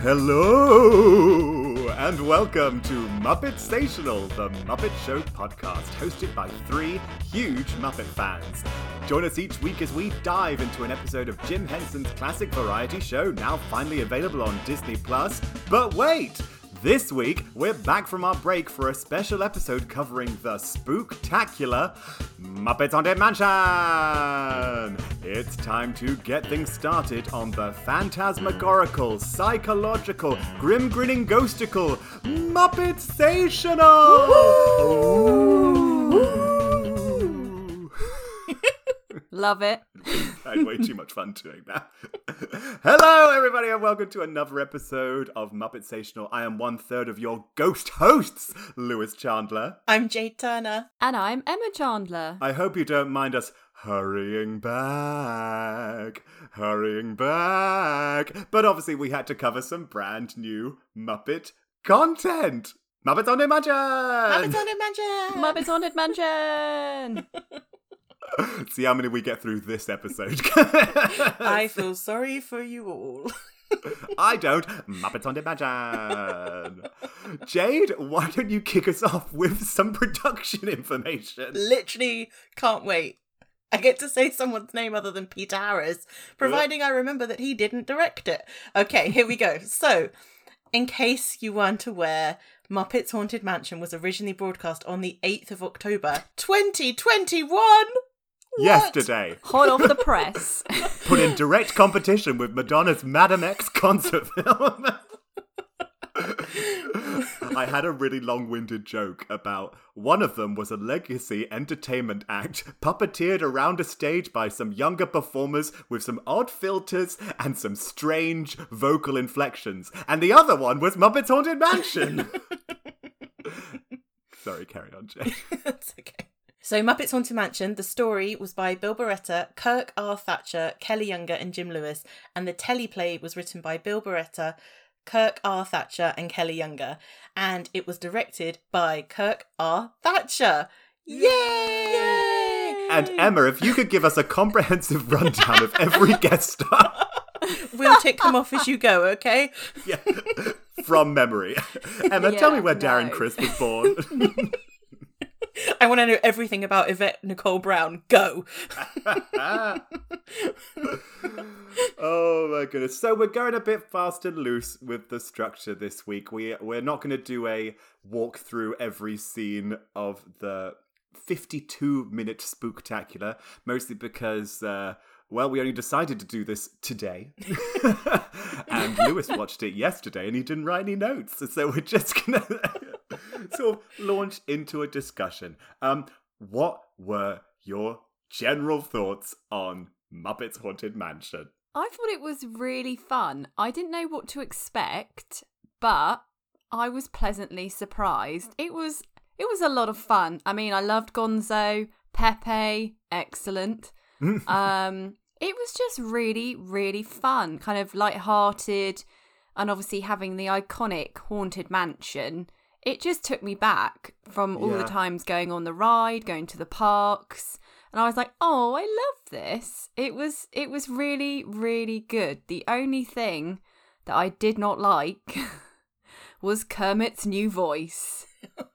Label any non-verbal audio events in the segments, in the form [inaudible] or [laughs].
Hello and welcome to Muppet Stational, the Muppet Show podcast, hosted by three huge Muppet fans. Join us each week as we dive into an episode of Jim Henson's classic variety show, now finally available on Disney Plus. But wait! This week, we're back from our break for a special episode covering the spooktacular Muppets Haunted Mansion! It's time to get things started on the phantasmagorical, psychological, grim grinning ghostical Muppet Stational! [laughs] Love it. [laughs] I had way too much fun doing that. [laughs] Hello, everybody, and welcome to another episode of Muppet Stational. I am one third of your ghost hosts, Lewis Chandler. I'm Jade Turner. And I'm Emma Chandler. I hope you don't mind us hurrying back, hurrying back. But obviously, we had to cover some brand new Muppet content. Muppets on Imagine! Muppets on Imagine! Muppets Haunted Mansion! [laughs] [laughs] See how many we get through this episode. [laughs] I feel sorry for you all. [laughs] I don't. Muppets on Imagine. Jade, why don't you kick us off with some production information? Literally can't wait. I get to say someone's name other than Peter Harris, providing I remember that he didn't direct it. Okay, here we go. So, in case you weren't aware, Muppets Haunted Mansion was originally broadcast on the 8th of October, 2021! Yesterday, Hot off the [laughs] press. put in direct competition with Madonna's Madame X concert [laughs] film. I had a really long winded joke about one of them was a legacy entertainment act puppeteered around a stage by some younger performers with some odd filters and some strange vocal inflections. And the other one was Muppets Haunted Mansion. [laughs] Sorry, carry on, Jay. That's okay. So, Muppets Haunted Mansion, the story was by Bill Beretta, Kirk R. Thatcher, Kelly Younger, and Jim Lewis, and the teleplay was written by Bill Beretta, Kirk R. Thatcher, and Kelly Younger, and it was directed by Kirk R. Thatcher. Yay! Yay! And Emma, if you could give us a comprehensive rundown of every guest star. [laughs] We'll tick them off as you go, okay? Yeah, from memory. Emma, tell me Yeah, where Darren no. Criss was born. [laughs] [laughs] I want to know everything about Yvette Nicole Brown. Go! [laughs] oh my goodness! So we're going a bit fast and loose with the structure this week. We we're not going to do a walk through every scene of the 52 minute spooktacular, mostly because. Uh, well, we only decided to do this today. [laughs] and Lewis watched it yesterday and he didn't write any notes. So we're just going to [laughs] sort of launch into a discussion. Um, what were your general thoughts on Muppets Haunted Mansion? I thought it was really fun. I didn't know what to expect, but I was pleasantly surprised. It was it was a lot of fun. I mean, I loved Gonzo, Pepe, excellent. [laughs] um, it was just really, really fun, kind of light-hearted, and obviously having the iconic haunted mansion. It just took me back from all Yeah. the times going on the ride, going to the parks, and I was like, "Oh, I love this." It was it was really, really good. The only thing that I did not like [laughs] was Kermit's new voice. [laughs]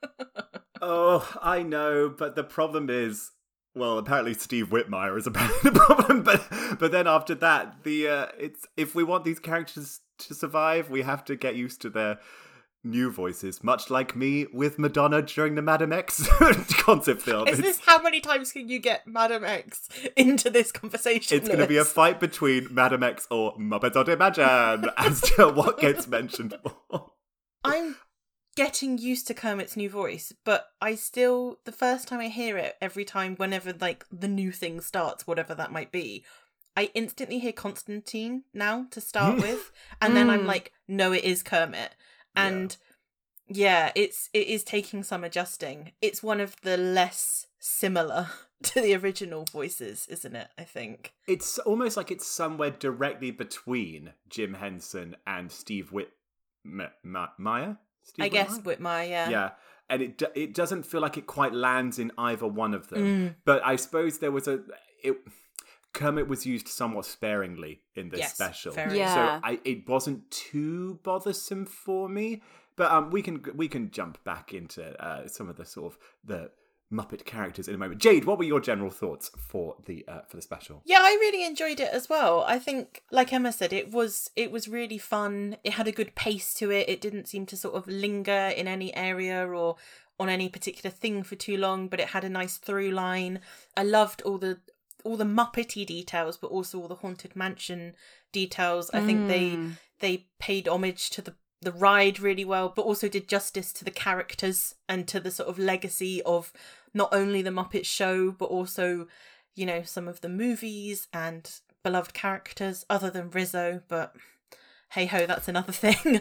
Oh, I know, but the problem is, well, apparently Steve Whitmire is apparently [laughs] the problem, but but then after that, the uh, it's if we want these characters to survive, we have to get used to their new voices, much like me with Madonna during the Madame X [laughs] concert film. Is this how many times can you get Madame X into this conversation? It's going to be a fight between Madame X or Muppets on Imagine as to [laughs] what gets mentioned more. I'm getting used to Kermit's new voice, but I still the first time I hear it, every time whenever like the new thing starts, whatever that might be, I instantly hear Constantine now to start [laughs] with, and then I'm Mm. like, no, it is Kermit, and yeah. it's it is taking some adjusting. It's one of the less similar [laughs] to the original voices, isn't it? I think. It's almost like it's somewhere directly between Jim Henson and Steve Whit M- Ma- Meyer. Steve I guess Whitmire? Whitmire, yeah. yeah. And it it doesn't feel like it quite lands in either one of them. Mm. But I suppose there was a it Kermit was used somewhat sparingly in this Yes, special. very. Yeah. So I, it wasn't too bothersome for me. But um, we can we can jump back into uh, some of the sort of the Muppet characters in a moment. Jade, what were your general thoughts for the uh, for the special? Yeah, I really enjoyed it as well. I think, like Emma said, it was it was really fun. It had a good pace to it. It didn't seem to sort of linger in any area or on any particular thing for too long, but it had a nice through line. I loved all the all the Muppety details, but also all the haunted mansion details. I think they Mm. they paid homage to the the ride really well, but also did justice to the characters and to the sort of legacy of not only the Muppet Show, but also, you know, some of the movies and beloved characters other than Rizzo. But hey ho, that's another [laughs] thing.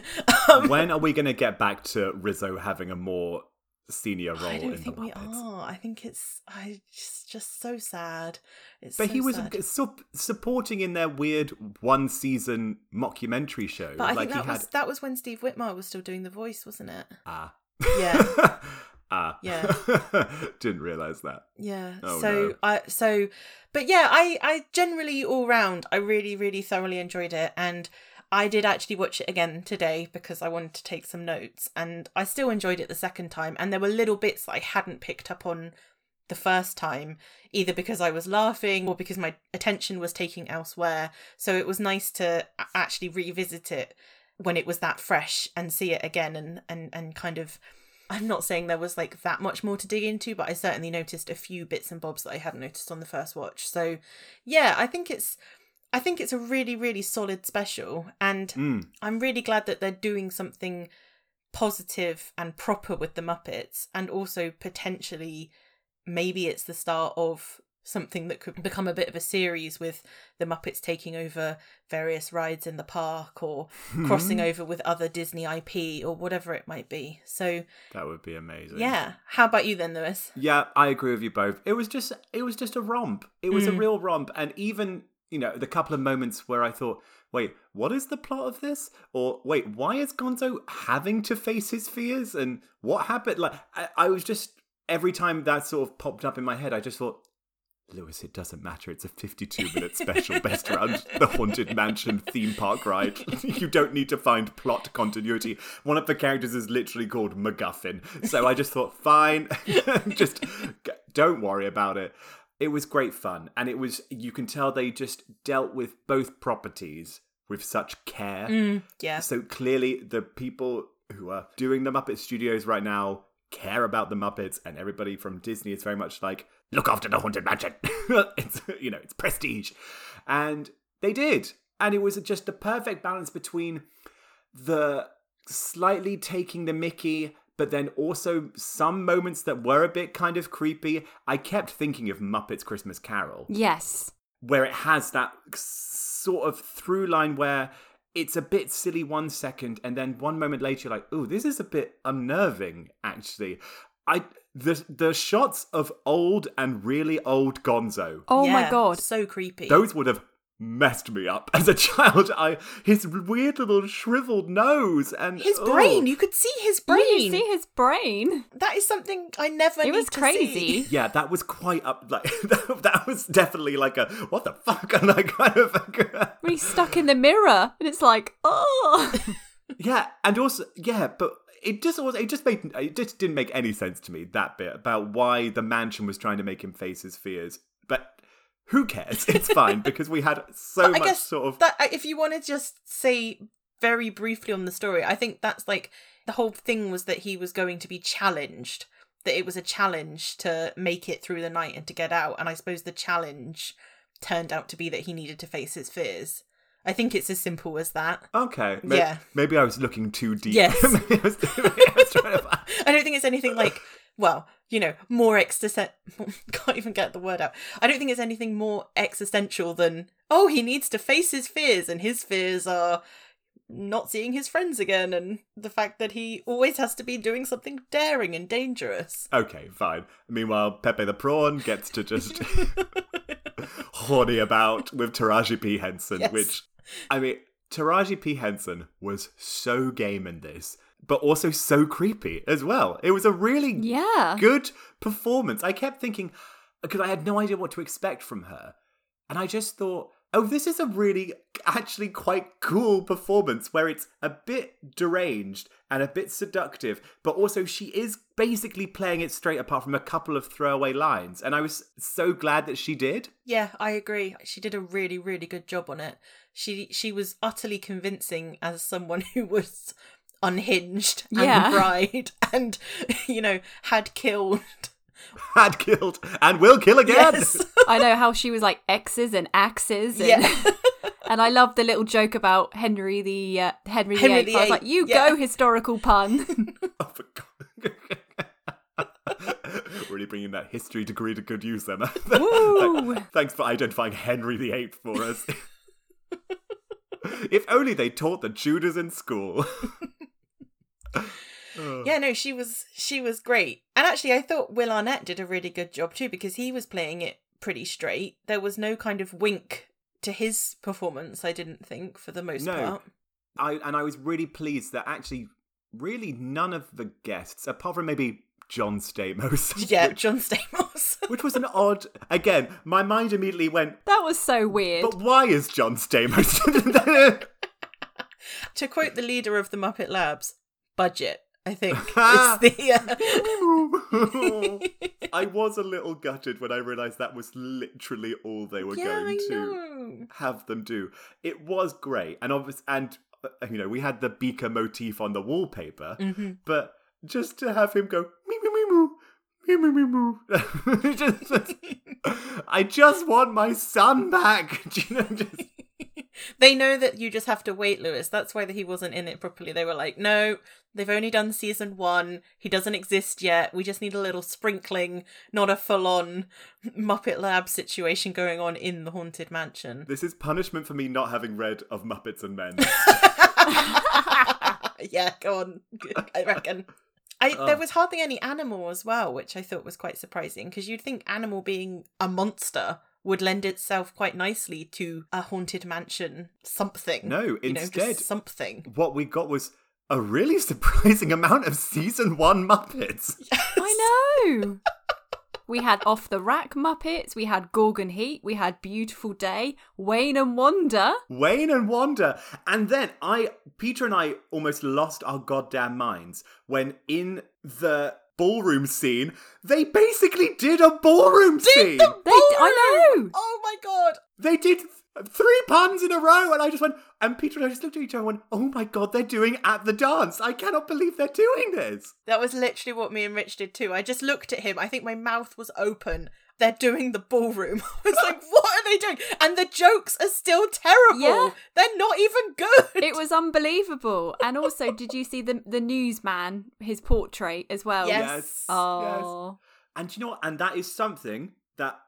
um, when are we going to get back to Rizzo having a more senior role I don't the think we Muppets? are. I think it's I just just so sad. It's But so he was sup- supporting in their weird one season mockumentary show. But I like think that he had was that was when Steve Whitmire was still doing the voice, wasn't it? ah Yeah. [laughs] ah Yeah. [laughs] Didn't realize that. Yeah. Oh, so no. I so but yeah, I I generally all round I really really thoroughly enjoyed it and I did actually watch it again today because I wanted to take some notes and I still enjoyed it the second time and there were little bits that I hadn't picked up on the first time either because I was laughing or because my attention was taking elsewhere. So it was nice to actually revisit it when it was that fresh and see it again and and and kind of I'm not saying there was like that much more to dig into, but I certainly noticed a few bits and bobs that I hadn't noticed on the first watch. So, yeah, I think it's I think it's a really really solid special and Mm. I'm really glad that they're doing something positive and proper with the Muppets and also potentially maybe it's the start of something that could become a bit of a series with the Muppets taking over various rides in the park or crossing over with other Disney IP or whatever it might be. So, That would be amazing. yeah. How about you then, Lewis? Yeah, I agree with you both. It was just it was just a romp. It was a Mm. real romp and even, you know, the couple of moments where I thought, "Wait, what is the plot of this?" or "Wait, why is Gonzo having to face his fears and what happened?" Like I, I was just every time that sort of popped up in my head, I just thought Lewis, it doesn't matter. It's a 52 minute special based around the Haunted Mansion theme park ride. [laughs] you don't need to find plot continuity. One of the characters is literally called MacGuffin. So I just thought, fine, [laughs] just don't worry about it. It was great fun. And it was, you can tell they just dealt with both properties with such care. Mm, yeah. So clearly, the people who are doing the Muppet Studios right now care about the Muppets, and everybody from Disney is very much like, look after the Haunted Mansion. [laughs] it's you know, it's prestige, and they did, and it was just the perfect balance between the slightly taking the Mickey. But then also some moments that were a bit kind of creepy. I kept thinking of Muppets Christmas Carol Yes. where it has that sort of through line where it's a bit silly one second and then one moment later you're like oh this is a bit unnerving actually i the the shots of old and really old gonzo Oh my god. So creepy. those would have messed me up as a [laughs] child i his weird little shriveled nose and his oh. brain, you could see his brain. You brain. see his brain. That is something I never It need was to crazy. see. yeah, that was quite up. Like [laughs] that, that was definitely like a what the fuck, [laughs] and I kind of When he's stuck in the mirror and it's like, oh. Yeah, and also yeah, but it just was it just made it just didn't make any sense to me that bit about why the mansion was trying to make him face his fears. But who cares? [laughs] It's fine [laughs] because we had so much sort of that if you want to just say very briefly on the story, I think that's like the whole thing was that he was going to be challenged. That it was a challenge to make it through the night and to get out. And I suppose the challenge turned out to be that he needed to face his fears. I think it's as simple as that. okay. May- Yeah. maybe I was looking too deep. Yes. [laughs] I was- I was trying to- I don't think it's anything like, well, you know, more existential. [laughs] Can't even get the word out. I don't think it's anything more existential than, oh, he needs to face his fears, and his fears are not seeing his friends again, and the fact that he always has to be doing something daring and dangerous. Okay, fine. Meanwhile, Pepe the Prawn gets to just [laughs] horny about with Taraji P. Henson, Yes. which, I mean, Taraji P. Henson was so game in this, but also so creepy as well. It was a really Yeah. good performance. I kept thinking, because I had no idea what to expect from her. And I just thought, oh, this is a really actually quite cool performance where it's a bit deranged and a bit seductive, but also she is basically playing it straight apart from a couple of throwaway lines. And I was so glad that she did. Yeah, I agree. She did a really, really good job on it. She she was utterly convincing as someone [laughs] who was unhinged and Yeah. [laughs] bride and you know had killed. Had killed and will kill again. Yes. [laughs] I know how she was like X's and axes. And, Yeah. [laughs] and I love the little joke about Henry the uh, Henry, Henry the the Eighth. I was like, you yeah. go historical pun. Oh, for God. really bringing that history degree to good use, Emma. Woo! Thanks for identifying Henry VIII for us. if only they taught the Tudors in school. Yeah, no, she was she was great. And actually I thought Will Arnett did a really good job too because he was playing it pretty straight. There was no kind of wink to his performance, I didn't think, for the most No. part. I and I was really pleased that actually, really none of the guests, apart from maybe John Stamos, [laughs] Yeah, which, John Stamos. [laughs] which was an odd. Again, my mind immediately went, that was so weird. but why is John Stamos? [laughs] to quote the leader of the Muppet Labs, budget, I think. it's [laughs] the uh... [laughs] I was a little gutted when I realised that was literally all they were Yeah, going I to know. have them do. It was great, and obvious, and uh, you know we had the beaker motif on the wallpaper, Mm-hmm. but just to have him go me me me moo. Me, me, me, moo. Just- [laughs] just- I just want my son back. [laughs] Do you know, just, [laughs] They know that you just have to wait, Lewis. That's why he wasn't in it properly. They were like, no, they've only done season one. He doesn't exist yet. We just need a little sprinkling, not a full on Muppet Lab situation going on in the Haunted Mansion. this is punishment for me not having read of Muppets and Men. yeah, go on. I reckon. I, Oh. There was hardly any animal as well, which I thought was quite surprising because you'd think animal being a monster would lend itself quite nicely to a haunted mansion something. No, You know, instead- something. what we got was a really [laughs] surprising amount of season one Muppets. I know. We had Off the Rack Muppets, we had Gorgon Heap, we had Beautiful Day, Wayne and Wonder. Wayne and Wanda. And then I, Peter and I almost lost our goddamn minds when in the ballroom scene, they basically did a ballroom did scene. They, I know. Oh my god! They did th- three puns in a row, and I just went, and Peter and I just looked at each other and went, oh my god, they're doing at the dance. I cannot believe they're doing this. That was literally what me and Rich did too. I just looked at him. I think my mouth was open. They're doing the ballroom. [laughs] I was like, [laughs] what are they doing? And the jokes are still terrible. Yeah. They're not even good. It was unbelievable. And also, did you see the the newsman, his portrait as well? Yes. Yes. yes. Oh. And you know what? And that is something that,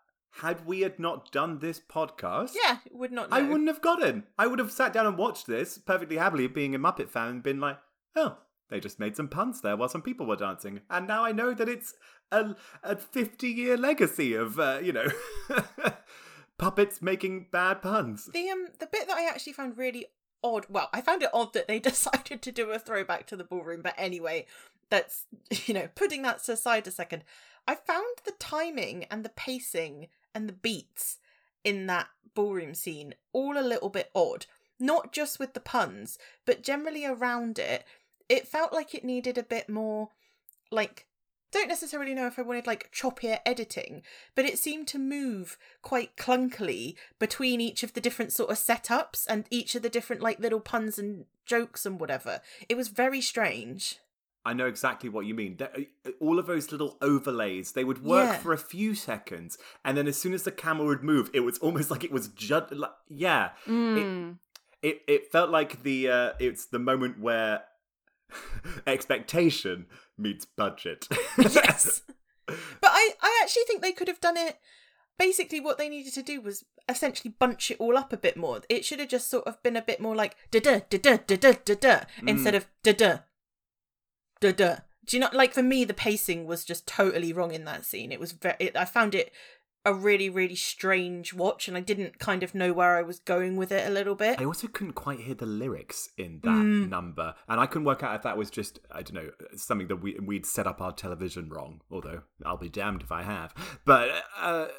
had we had not done this podcast, yeah, would not know. I wouldn't have gotten. I would have sat down and watched this perfectly happily, being a Muppet fan, and been like, oh, they just made some puns there while some people were dancing. And now I know that it's a, a 50 year legacy of, uh, you know, [laughs] puppets making bad puns. The um the bit that I actually found really odd. Well, I found it odd that they [laughs] decided to do a throwback to the ballroom, but anyway, that's [laughs] you know, putting that aside a second. I found the timing and the pacing and the beats in that ballroom scene all a little bit odd. Not just with the puns, but generally around it. It felt like it needed a bit more like don't necessarily know if I wanted like choppier editing, but it seemed to move quite clunkily between each of the different sort of setups and each of the different like little puns and jokes and whatever. It was very strange. I know exactly what you mean. Uh, uh, all of those little overlays, they would work yeah. for a few seconds, and then as soon as the camera would move, it was [laughs] almost like it was just like yeah. Mm. It, hmm. it, it felt like the uh, it's the moment where [laughs] expectation meets budget. [laughs] yes, but I I actually think they could have done it. Basically, what they needed to do was essentially bunch it all up a bit more. It should have just sort of been a bit more like da da da da da da da instead of da da da da. Do you know? like? For me, the pacing was just totally wrong in that scene. It was very. It, I found it a really really strange watch and I didn't kind of know where I was going with it a little bit. I also couldn't quite hear the lyrics in that Mm. number, and I couldn't work out if that was just I don't know something that we we'd set up our television wrong. Although I'll be damned if I have. But uh,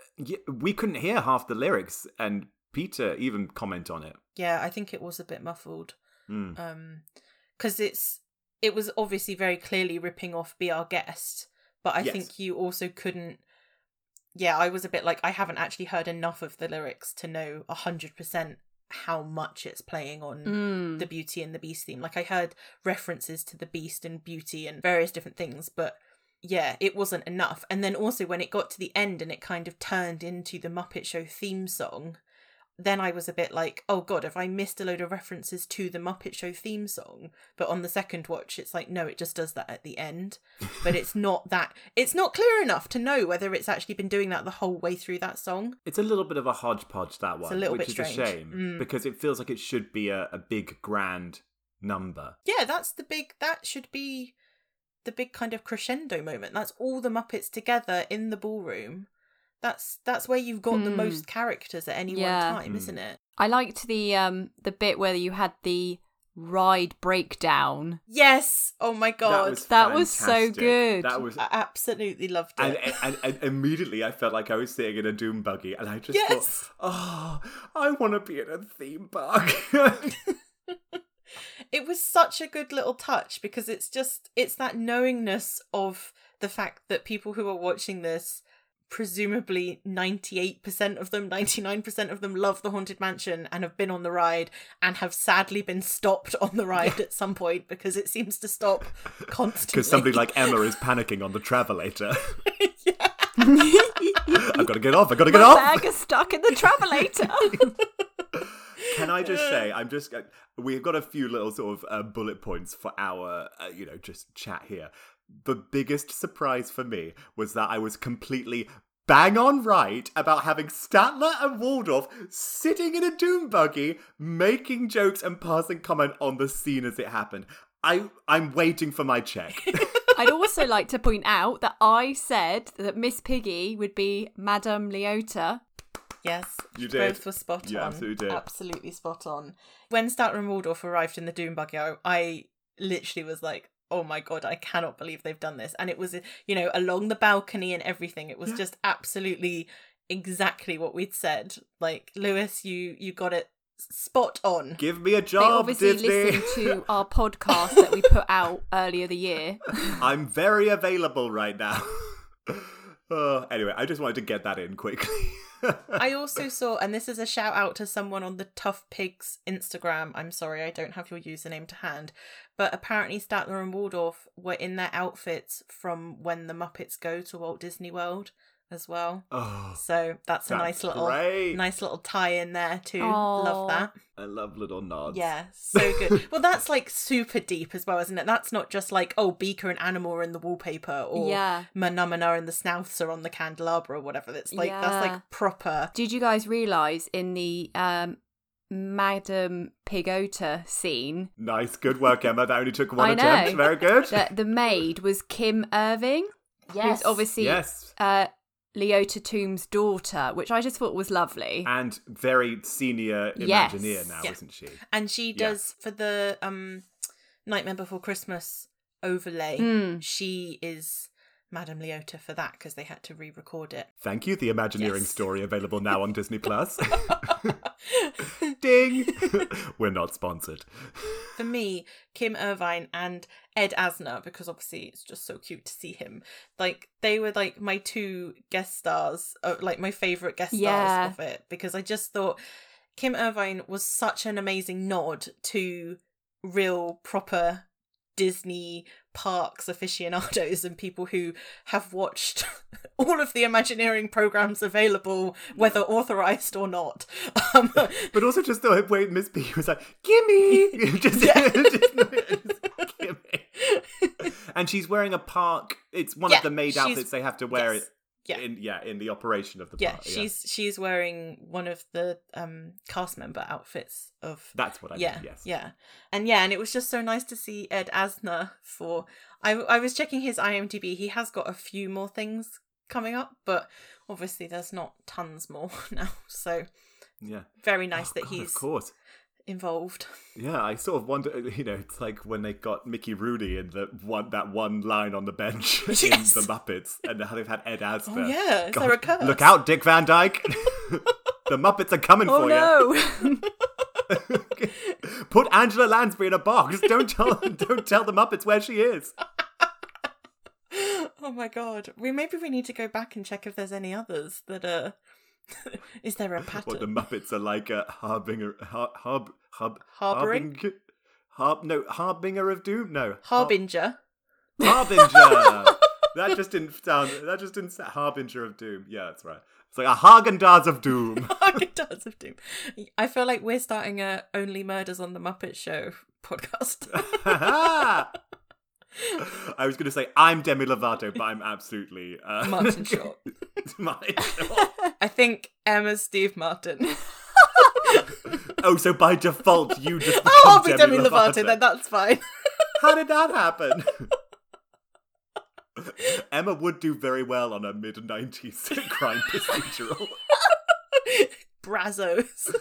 we couldn't hear half the lyrics, and Peter even comment on it. Yeah, I think it was a bit muffled. Mm. Um cuz it's it was obviously very clearly ripping off Be Our Guest, but I Yes. think you also couldn't yeah, I was a bit like I haven't actually heard enough of the lyrics to know 100% how much it's playing on Mm. the Beauty and the Beast theme. Like I heard references to the Beast and Beauty and various different things, but yeah, it wasn't enough. And then also when it got to the end and it kind of turned into the Muppet Show theme song, then I was a bit like, oh god, have I missed a load of references to the Muppet Show theme song? But on the second watch, it's like, no, it just does that at the end. But it's [laughs] not that, it's not clear enough to know whether it's actually been doing that the whole way through that song. It's a little bit of a hodgepodge that one, It's a little which bit is strange. a shame Mm. because it feels like it should be a, a big grand number. Yeah, that's the big, that should be the big kind of crescendo moment. That's all the Muppets together in the ballroom. That's that's where you've got the Hmm. most characters at any Yeah. one time, Hmm. isn't it? I liked the um the bit where you had the ride breakdown. Yes. Oh my god. That was so good. That was I absolutely loved and, it. and, and immediately I felt like I was sitting in a doom buggy, and I just Yes. thought, "Oh, I want to be in a theme park." [laughs] it was such a good little touch because it's just it's that knowingness of the fact that people who are watching this presumably 98% of them 99% of them love the haunted mansion and have been on the ride and have sadly been stopped on the ride at some point because it seems to stop constantly Because somebody like Emma is panicking on the travelator. [laughs] I've got to get off. I've got to get My off. bag is stuck in the travelator. [laughs] Can I just say, I'm just uh, we've got a few little sort of uh, bullet points for our, uh, you know, just chat here. The biggest surprise for me was that I was completely bang on right about having Statler and Waldorf sitting in a doom buggy, making jokes and passing comment on the scene as it happened. I I'm waiting for my check. [laughs] [laughs] I'd also like to point out that I said that Miss Piggy would be Madame Leota. Yes, You did. both were spot You on. absolutely did. Absolutely spot on. When Statler and Waldorf arrived in the Doom buggy, I, I literally was like, "Oh my god, I cannot believe they've done this!" And it was, you know, along the balcony and everything. It was Yeah. just absolutely exactly what we'd said. Like Lewis, you you got it spot on. Give me a job They obviously Disney. listened to [laughs] our podcast that we put out earlier the year. [laughs] I'm very available right now. oh, [laughs] anyway, I just wanted to get that in quickly. I also saw, and this is a shout out to someone on the Tough Pigs Instagram. I'm sorry, I don't have your username to hand, but apparently Statler and Waldorf were in their outfits from when the Muppets go to Walt Disney World as well. oh, So that's a That's nice little, great. nice little tie in there too. Aw. Love that. I love little nods. Yeah, so good. [laughs] well, that's like super deep as well, isn't it? That's not just like oh, Beaker and Animal are in the wallpaper, or Yeah. Mahna Mahna and the Snowths are on the candelabra, or whatever. That's like that's like proper. Did you guys realise in the um, Madame Pigota scene Nice, good work, Emma. That only took one I attempt. Very good. that the maid was Kim Irvine? Who's obviously yes. uh, Leota Toombs' daughter, which I just thought was lovely. And very senior Yes. Imagineer now, Yeah. isn't she? and she Yeah. does for the um Nightmare Before Christmas overlay. Mm. She is Madame Leota for that because they had to re-record it. Thank you. The Imagineering Yes. story available now on Disney Plus. [laughs] [laughs] Ding. [laughs] [laughs] We're not sponsored. for me, Kim Irvine and Ed Asner, because obviously it's just so cute to see him. Like they were like my two guest stars, uh, like my favorite guest Yeah. stars of it, because I just thought Kim Irvine was such an amazing nod to real proper Disney parks aficionados and people who have watched [laughs] all of the Imagineering programs available, whether authorized or not. Um, [laughs] But also just the way Miss B was like, gimme! [laughs] just, Yeah. just gimme. And she's wearing a park. It's one Yeah, of the maid outfits they have to wear yes, it yeah. in yeah, in the operation of the yeah, park. she's she's wearing one of the um cast member outfits of That's what I yeah, mean, yes. yeah, and yeah, and it was just so nice to see Ed Asner for. I I was checking his IMDb. He has got a few more things coming up, but obviously there's not tons more [laughs] now. So Yeah. very nice that God, he's Of course. Involved. Yeah, I sort of wonder. You know, it's like when they got Mickey Rooney in the one that one line on the bench [laughs] in the Muppets, and how they've had Ed Asner. Oh yeah, is God, there a curse? Look out, Dick Van Dyke! [laughs] the Muppets are coming Oh for no! you. [laughs] Put Angela Lansbury in a box. Don't tell. don't tell the Muppets where she is. oh my god. We maybe we need to go back and check if there's any others that are. Is there a pattern? [laughs] What the Muppets are like a harbinger, har, harb, hub, Harboring? Harb, no, harbinger of doom. No, Har- Harbinger. harbinger. [laughs] that just didn't sound. That just didn't sound. Harbinger of doom. Yeah, that's right. It's like a Häagen-Dazs of doom. [laughs] Does of Doom. I feel like we're starting a Only Murders on the Muppet Show podcast. [laughs] I was going to say I'm Demi Lovato, but I'm absolutely uh, Martin Short. [laughs] Martin Short. [laughs] I think Emma's Steve Martin. Oh, so by default you just Oh, I'll become be Demi Lovato, then that's fine. How did that happen? Emma would do very well on a mid 90s crime procedural. Brazos.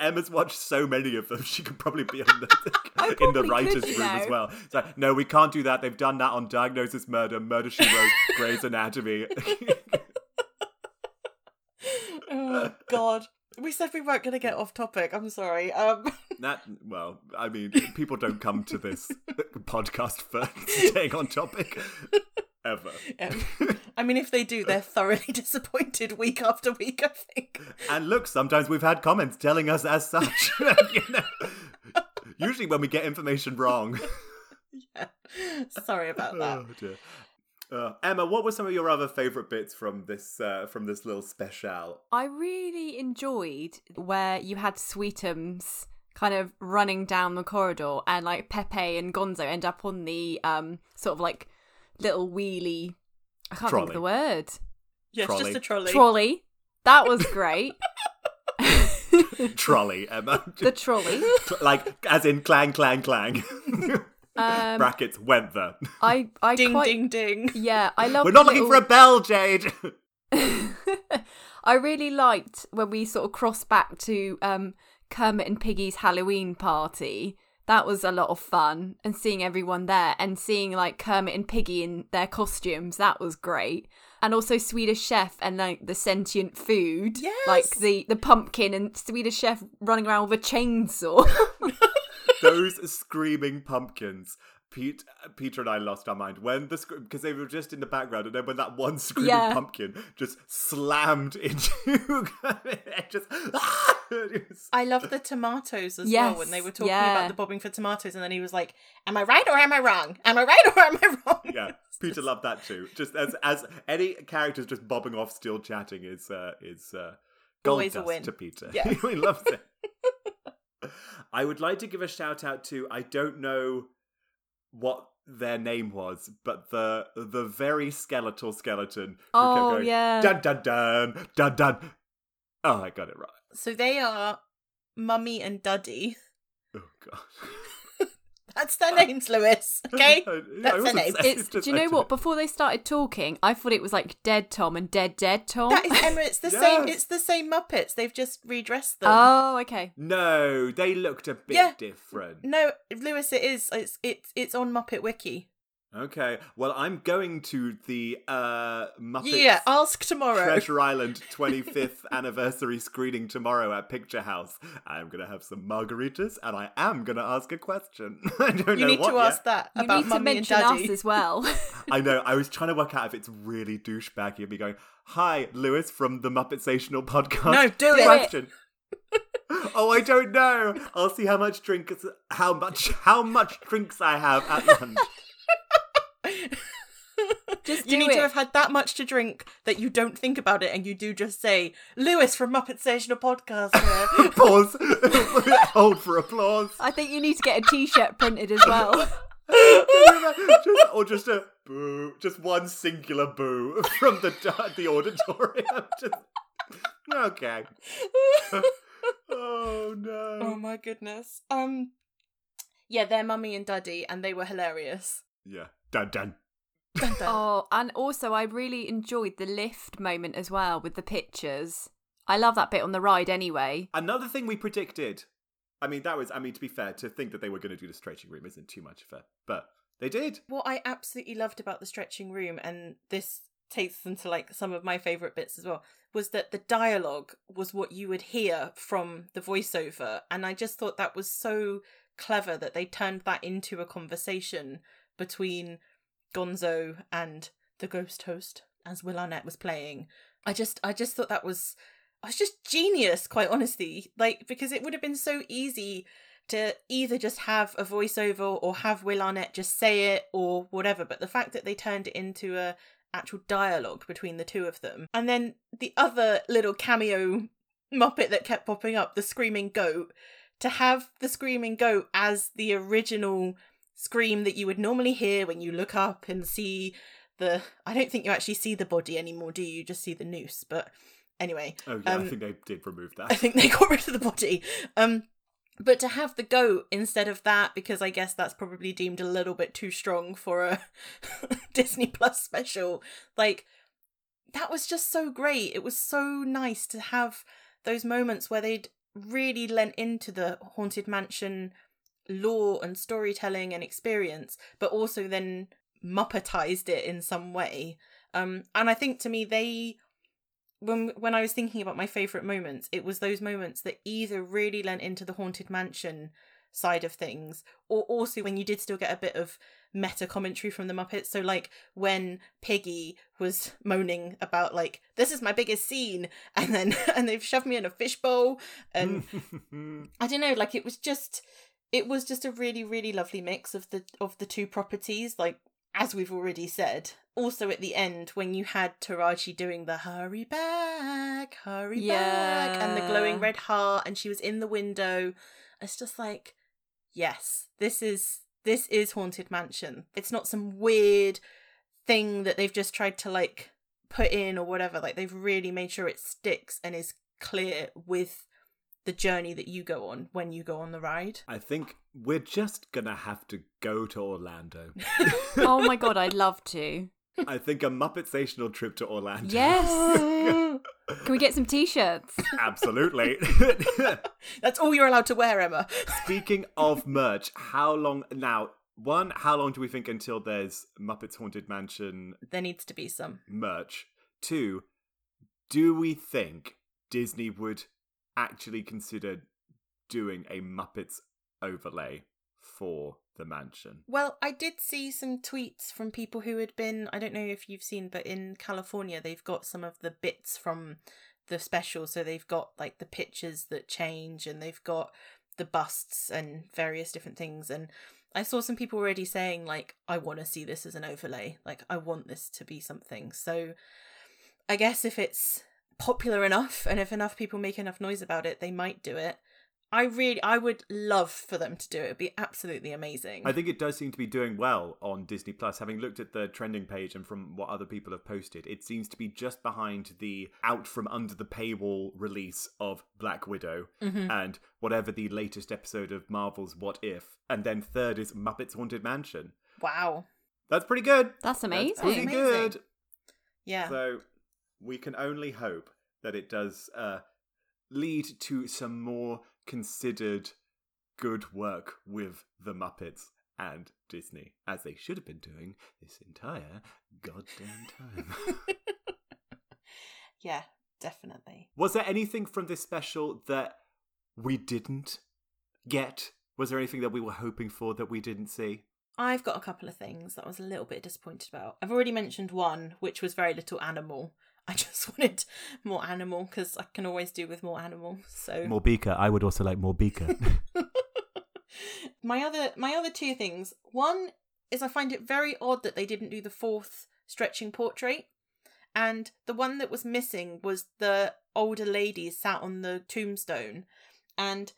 Emma's watched so many of them, she could probably be on [laughs] the, in the writer's could, room you as well. Like, no, we can't do that. They've done that on Diagnosis Murder, Murder She Wrote, Grey's Anatomy. [laughs] oh God. We said we weren't going to get off topic. I'm sorry. Um, [laughs] that, well, I mean, people don't come to this podcast for staying on topic. Ever. um, I mean, if they do, they're thoroughly [laughs] disappointed week after week. I think. And look, sometimes we've had comments telling us as such. [laughs] you know? Usually when we get information wrong. Yeah. Sorry about [laughs] that. Oh. Uh, Emma, what were some of your other favourite bits from this uh, from this little special? I really enjoyed where you had Sweetums kind of running down the corridor and like Pepe and Gonzo end up on the um sort of like little wheelie I can't think of the word. Yes, Trolley. just a trolley. Trolley. That was great. [laughs] Trolley, Emma. [laughs] the trolley. like as in clang, clang, clang. [laughs] Um, Brackets went there. I I ding, quite ding, ding. yeah, I love We're not looking for a bell, Jade. I really liked when we sort of crossed back to um, Kermit and Piggy's Halloween party. That was a lot of fun, and seeing everyone there and seeing like Kermit and Piggy in their costumes. That was great, and also Swedish Chef and like the sentient food, like the the pumpkin and Swedish Chef running around with a chainsaw. [laughs] Those screaming pumpkins. Pete, Peter and I lost our mind when the screen because they were just in the background, and then when that one [laughs] screaming Yeah. pumpkin just slammed [laughs] into it, [laughs] just it was- I love the tomatoes as Yes, well when they were talking yeah. about the bobbing for tomatoes, and then he was like, "Am I right or am I wrong? Am I right or am I wrong?" yeah. Peter loved that too. Just as as any characters just bobbing off, still chatting is uh, is uh, gold Always a win. to Peter. Yeah. he loves it. I would like to give a shout out to I don't know what their name was, but the the very skeletal skeleton. Oh, going, yeah. Dun dun dun dun dun. Oh, I got it right. So they are Mummy and Duddy. Oh god. [laughs] That's their names, Lewis. [laughs] Okay, I- I that's their wasn't name. saying- it's, do you know what? Before they started talking, I thought it was like Dead Tom and Dead Dead Tom. That is Emma. It's the same. [laughs] It's the same Muppets. They've just redressed them. oh, okay. No, they looked a bit Yeah. different. no, Lewis, it is. It's it's it's on Muppet Wiki. Okay, well, I'm going to the uh, Muppets Yeah, ask tomorrow. Treasure [laughs] Island 25th anniversary screening tomorrow at Picture House. I'm going to have some margaritas and I am going to ask a question. [laughs] I don't You know need what to yet. ask that You about need to Mummy and mention Daddy. us as well. [laughs] I know, I was trying to work out if it's really douchebaggy of me going, Hi, Lewis from the Muppet Sational podcast. No, do it. Oh, I don't know. I'll see how much drink, how much, how much drinks I have at lunch. Just you need it. to have had that much to drink that you don't think about it, and you do just say Lewis from Muppet Stational Podcast. here." [laughs] Pause. [laughs] Hold for applause. I think you need to get a T-shirt printed as well. [laughs] just, or just a boo, just one singular boo from the the auditorium. Just, okay. oh no. oh my goodness. Um, yeah, they're Mummy and Daddy, and they were hilarious. Yeah. Dun dun Dun, dun. [laughs] Oh, and also I really enjoyed the lift moment as well with the pictures. I love that bit on the ride anyway. Another thing we predicted. I mean, that was. I mean, to be fair, to think that they were going to do the stretching room isn't too much of a. But they did. What I absolutely loved about the stretching room, and this takes them to like some of my favorite bits as well, was that the dialogue was what you would hear from the voiceover, and I just thought that was so clever that they turned that into a conversation between Gonzo and the ghost host as Will Arnett was playing. I just I just thought that was I was just genius, quite honestly. Like because it would have been so easy to either just have a voiceover or have Will Arnett just say it or whatever. But the fact that they turned it into a actual dialogue between the two of them, and then the other little cameo Muppet that kept popping up, the screaming goat, to have the screaming goat as the original scream that you would normally hear when you look up and see the I don't think you actually see the body anymore, do you? You just see the noose. But anyway. Oh yeah, I um, think they did remove that. I think they [laughs] got rid of the body. Um but to have the goat instead of that, because I guess that's probably deemed a little bit too strong for a [laughs] Disney Plus special, like that was just so great. It was so nice to have those moments where they'd really lent into the Haunted Mansion lore and storytelling and experience, but also then Muppetized it in some way. Um, and I think to me, they when when I was thinking about my favorite moments, it was those moments that either really lent into the haunted mansion side of things, or also when you did still get a bit of meta commentary from the Muppets. So like when Piggy was moaning about like this is my biggest scene, and then [laughs] and they've shoved me in a fishbowl, and [laughs] I don't know, like it was just it was just a really really lovely mix of the of the two properties, like as we've already said. Also at the end when you had Taraji doing the hurry back, hurry back and the glowing red heart and she was in the window. It's just like yes, this is this is Haunted Mansion. It's not some weird thing that they've just tried to like put in or whatever. Like they've really made sure it sticks and is clear with the journey that you go on when you go on the ride. I think we're just gonna have to go to Orlando. [laughs] oh my god, I'd love to. I think a Muppet Stational trip to Orlando. Yes. [laughs] Can we get some t-shirts? Absolutely. [laughs] That's all you're allowed to wear, Emma. Speaking of merch, how long now? One, how long do we think until there's Muppets Haunted Mansion There needs to be some. merch? Two, do we think Disney would actually consider doing a Muppets overlay for the mansion? Well, I did see some tweets from people who had been, I don't know if you've seen, but in California, they've got some of the bits from the special. So they've got like the pictures that change and they've got the busts and various different things. And I saw some people already saying, like, I want to see this as an overlay. Like, I want this to be something. So I guess if it's popular enough and if enough people make enough noise about it, they might do it. I really, I would love for them to do it. It'd be absolutely amazing. I think it does seem to be doing well on Disney Plus. Having looked at the trending page and from what other people have posted, it seems to be just behind the out from under the paywall release of Black Widow Mm-hmm. and whatever the latest episode of Marvel's What If, and then third is Muppets Haunted Mansion. Wow. That's pretty good. That's amazing. pretty Amazing. good. Yeah. So we can only hope that it does uh, lead to some more considered good work with the Muppets and Disney, as they should have been doing this entire goddamn time. [laughs] [laughs] yeah, definitely. Was there anything from this special that we didn't get? Was there anything that we were hoping for that we didn't see? I've got a couple of things that I was a little bit disappointed about. I've already mentioned one, which was very little animal. [laughs] I just wanted more animal because I can always do with more animal. So More beaker. I would also like more beaker. [laughs] [laughs] my other my other two things. One is I find it very odd that they didn't do the fourth stretching portrait. And the one that was missing was the older lady sat on the tombstone. And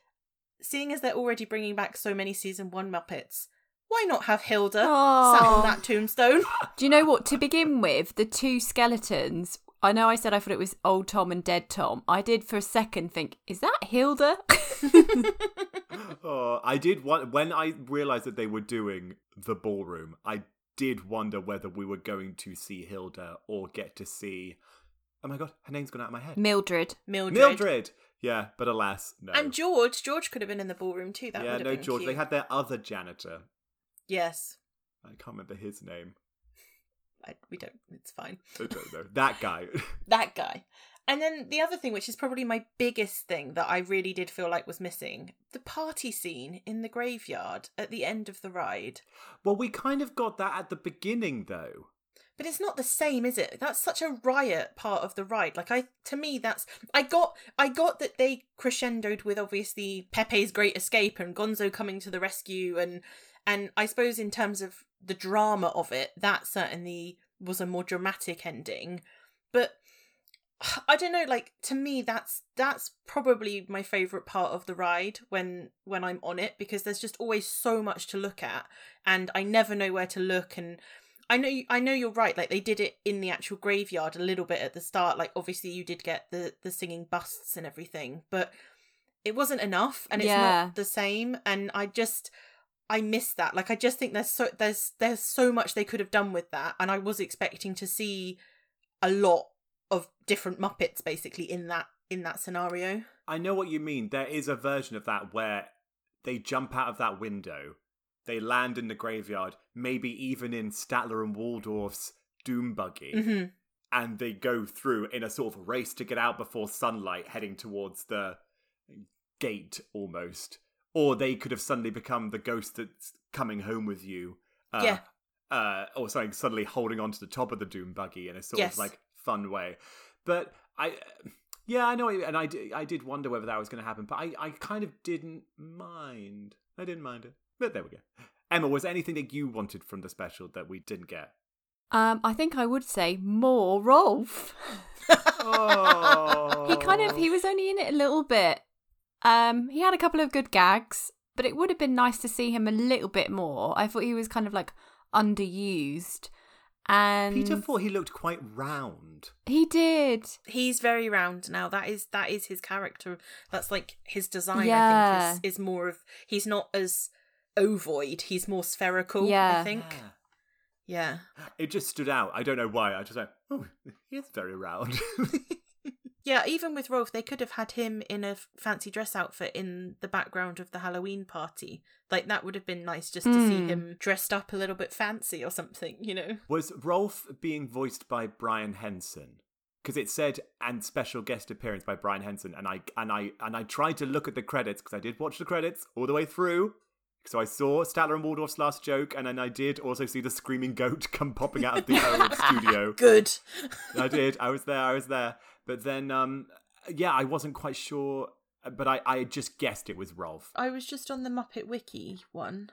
seeing as they're already bringing back so many season one Muppets, why not have Hilda sat on that tombstone? Do you know what? To begin with, the two skeletons. I know I said I thought it was old Tom and dead Tom. I did for a second think, is that Hilda? [laughs] [laughs] oh, I did want when I realized that they were doing the ballroom. I did wonder whether we were going to see Hilda or get to see. Oh my god, her name's gone out of my head. Mildred. Mildred. Mildred. Yeah, but alas, no. And George. George could have been in the ballroom too. That yeah, would have no, been George. cute. They had their other janitor. Yes. I can't remember his name. I, we don't. It's fine. I don't know. That guy. [laughs] That guy. And then the other thing, which is probably my biggest thing that I really did feel like was missing, the party scene in the graveyard at the end of the ride. well, we kind of got that at the beginning, though. But it's not the same, is it? That's such a riot part of the ride. Like I to me that's I got I got that they crescendoed with obviously Pepe's great escape and Gonzo coming to the rescue and and I suppose in terms of the drama of it, that certainly was a more dramatic ending. But [sighs] I don't know, like to me that's that's probably my favourite part of the ride when when I'm on it because there's just always so much to look at and I never know where to look and I know you, I know you're right. Like they did it in the actual graveyard a little bit at the start. Like obviously you did get the the singing busts and everything, but it wasn't enough, and it's Yeah. not the same. And I just I miss that. Like I just think there's so there's there's so much they could have done with that, and I was expecting to see a lot of different Muppets basically in that in that scenario. I know what you mean. There is a version of that where they jump out of that window, they land in the graveyard, maybe even in Statler and Waldorf's doom buggy, hmm and they go through in a sort of race to get out before sunlight, heading towards the gate almost. Or they could have suddenly become the ghost that's coming home with you. Uh, Yeah. Uh, or something suddenly holding onto the top of the doom buggy in a sort Yes. of like fun way. But I, yeah, I know, and I, di- I did wonder whether that was going to happen, but I, I kind of didn't mind. I didn't mind it. But there we go. Emma, was there anything that you wanted from the special that we didn't get? Um, I think I would say more Rolf. Oh, [laughs] [laughs] he kind of he was only in it a little bit. Um, he had a couple of good gags, but it would have been nice to see him a little bit more. I thought he was kind of like underused, and Peter thought he looked quite round. he did. He's very round now. That is that is his character. That's like his design. I Yeah. think is, is more of he's not as ovoid. He's more spherical. Yeah. I think. Ah. Yeah. It just stood out. I don't know why. I just went, oh, [laughs] he is very round. [laughs] Yeah, even with Rolf, they could have had him in a fancy dress outfit in the background of the Halloween party. Like that would have been nice just to see Hmm. him dressed up a little bit fancy or something, you know. was Rolf being voiced by Brian Henson? Because it said and special guest appearance by Brian Henson, and I and I and I tried to look at the credits because I did watch the credits all the way through. So I saw Statler and Waldorf's last joke, and then I did also see the screaming goat [laughs] come popping out of the old [laughs] studio. Good. I did. I was there. I was there. But then, um, yeah, I wasn't quite sure. But I, I just guessed it was Rolf. I was just on the Muppet Wiki one,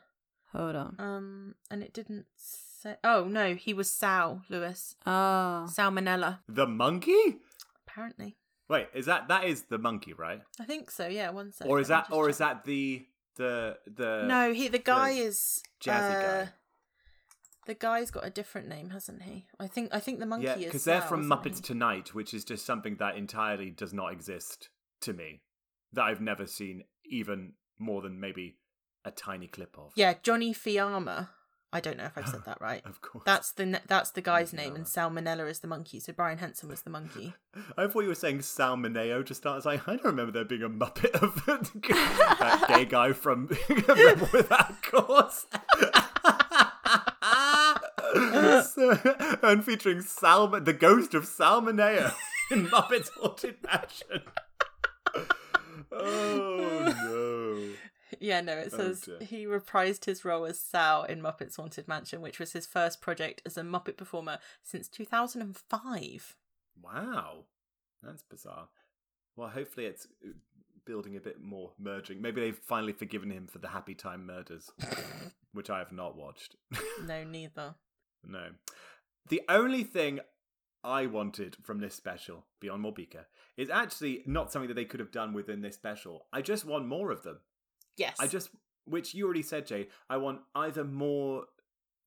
Hold on. um, and it didn't say. Oh no, he was Sal Lewis. Oh, Sal Minella. The monkey? apparently. Wait, is that that is the monkey, right? I think so. Yeah, one second. or is that or check. is that the the the No, he the guy is jazzy uh, guy? The guy's got a different name, hasn't he? I think I think the monkey Yeah, is because they're Sal, from isn't Muppets he? Tonight, which is just something that entirely does not exist to me. That I've never seen even more than maybe a tiny clip of. Yeah, Johnny Fiama. I don't know if I've said that right. [laughs] Of course. That's the ne- that's the guy's name, and Fiama. Salmonella is the monkey. So Brian Henson was the monkey. [laughs] I thought you were saying Sal Mineo to start. I was like, I don't remember there being a Muppet of [laughs] that gay guy from Rebel Without Cause. [laughs] and featuring Sal, the ghost of Sal Mineo [laughs] in Muppets Haunted Mansion. Oh no. Yeah, no, it Oh, says dear. he reprised his role as Sal in Muppets Haunted Mansion, which was his first project as a Muppet performer since 2005. Wow. That's bizarre. Well, hopefully it's building a bit more merging. Maybe they've finally forgiven him for the Happy Time murders, [laughs] which I have not watched. No, neither. No. The only thing I wanted from this special, Beyond Morbika, is actually not something that they could have done within this special. I just want more of them. Yes. I just, which you already said, Jay, I want either more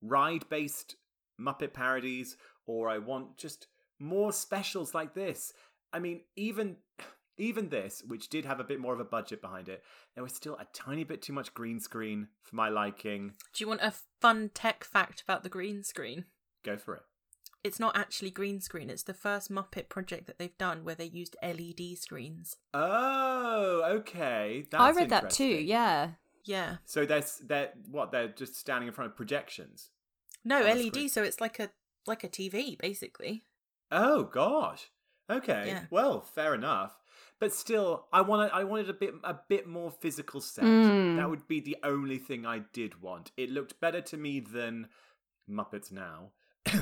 ride based Muppet parodies or I want just more specials like this. I mean, even even this, which did have a bit more of a budget behind it, there was still a tiny bit too much green screen for my liking. Do you want a fun tech fact about the green screen? Go for it. It's not actually green screen. It's the first Muppet project that they've done where they used LED screens. Oh, okay. That's I read that too. Yeah. Yeah. So they're they're what they're just standing in front of projections. No LED, so it's like a like a TV basically. Oh gosh. Okay. Yeah. Well, fair enough. But still, I wanted I wanted a bit a bit more physical set. Mm. That would be the only thing I did want. It looked better to me than Muppets Now. [coughs]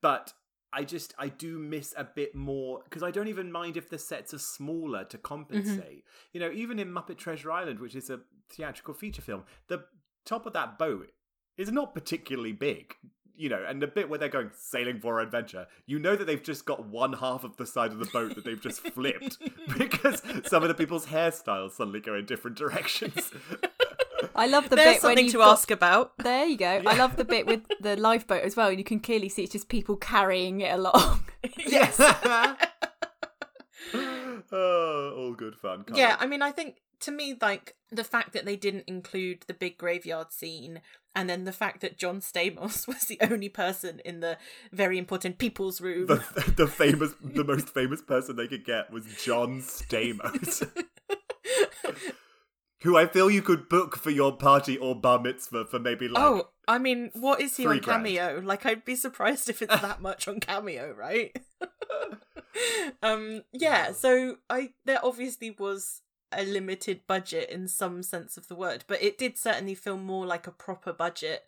but I just I do miss a bit more because I don't even mind if the sets are smaller to compensate. You know, even in Muppet Treasure Island, which is a theatrical feature film, the top of that boat is not particularly big. You know, and the bit where they're going sailing for adventure, you know that they've just got one half of the side of the boat that they've just flipped [laughs] because some of the people's hairstyles suddenly go in different directions. I love the There's bit when you've to got- ask about. There you go. I love the bit with the lifeboat as well. and You can clearly see it's just people carrying it along. [laughs] yes. [laughs] oh, all good fun. Yeah, wait. I mean, I think to me, like the fact that they didn't include the big graveyard scene, and then the fact that John Stamos [laughs] was the only person in the very important people's room. the, [laughs] the famous, the most famous person they could get was John Stamos, [laughs] who I feel you could book for your party or bar mitzvah for maybe like oh, I mean, what is he on grand. Cameo? Like, I'd be surprised if it's that much on Cameo, right? um, yeah. So I there obviously was a limited budget in some sense of the word, but it did certainly feel more like a proper budget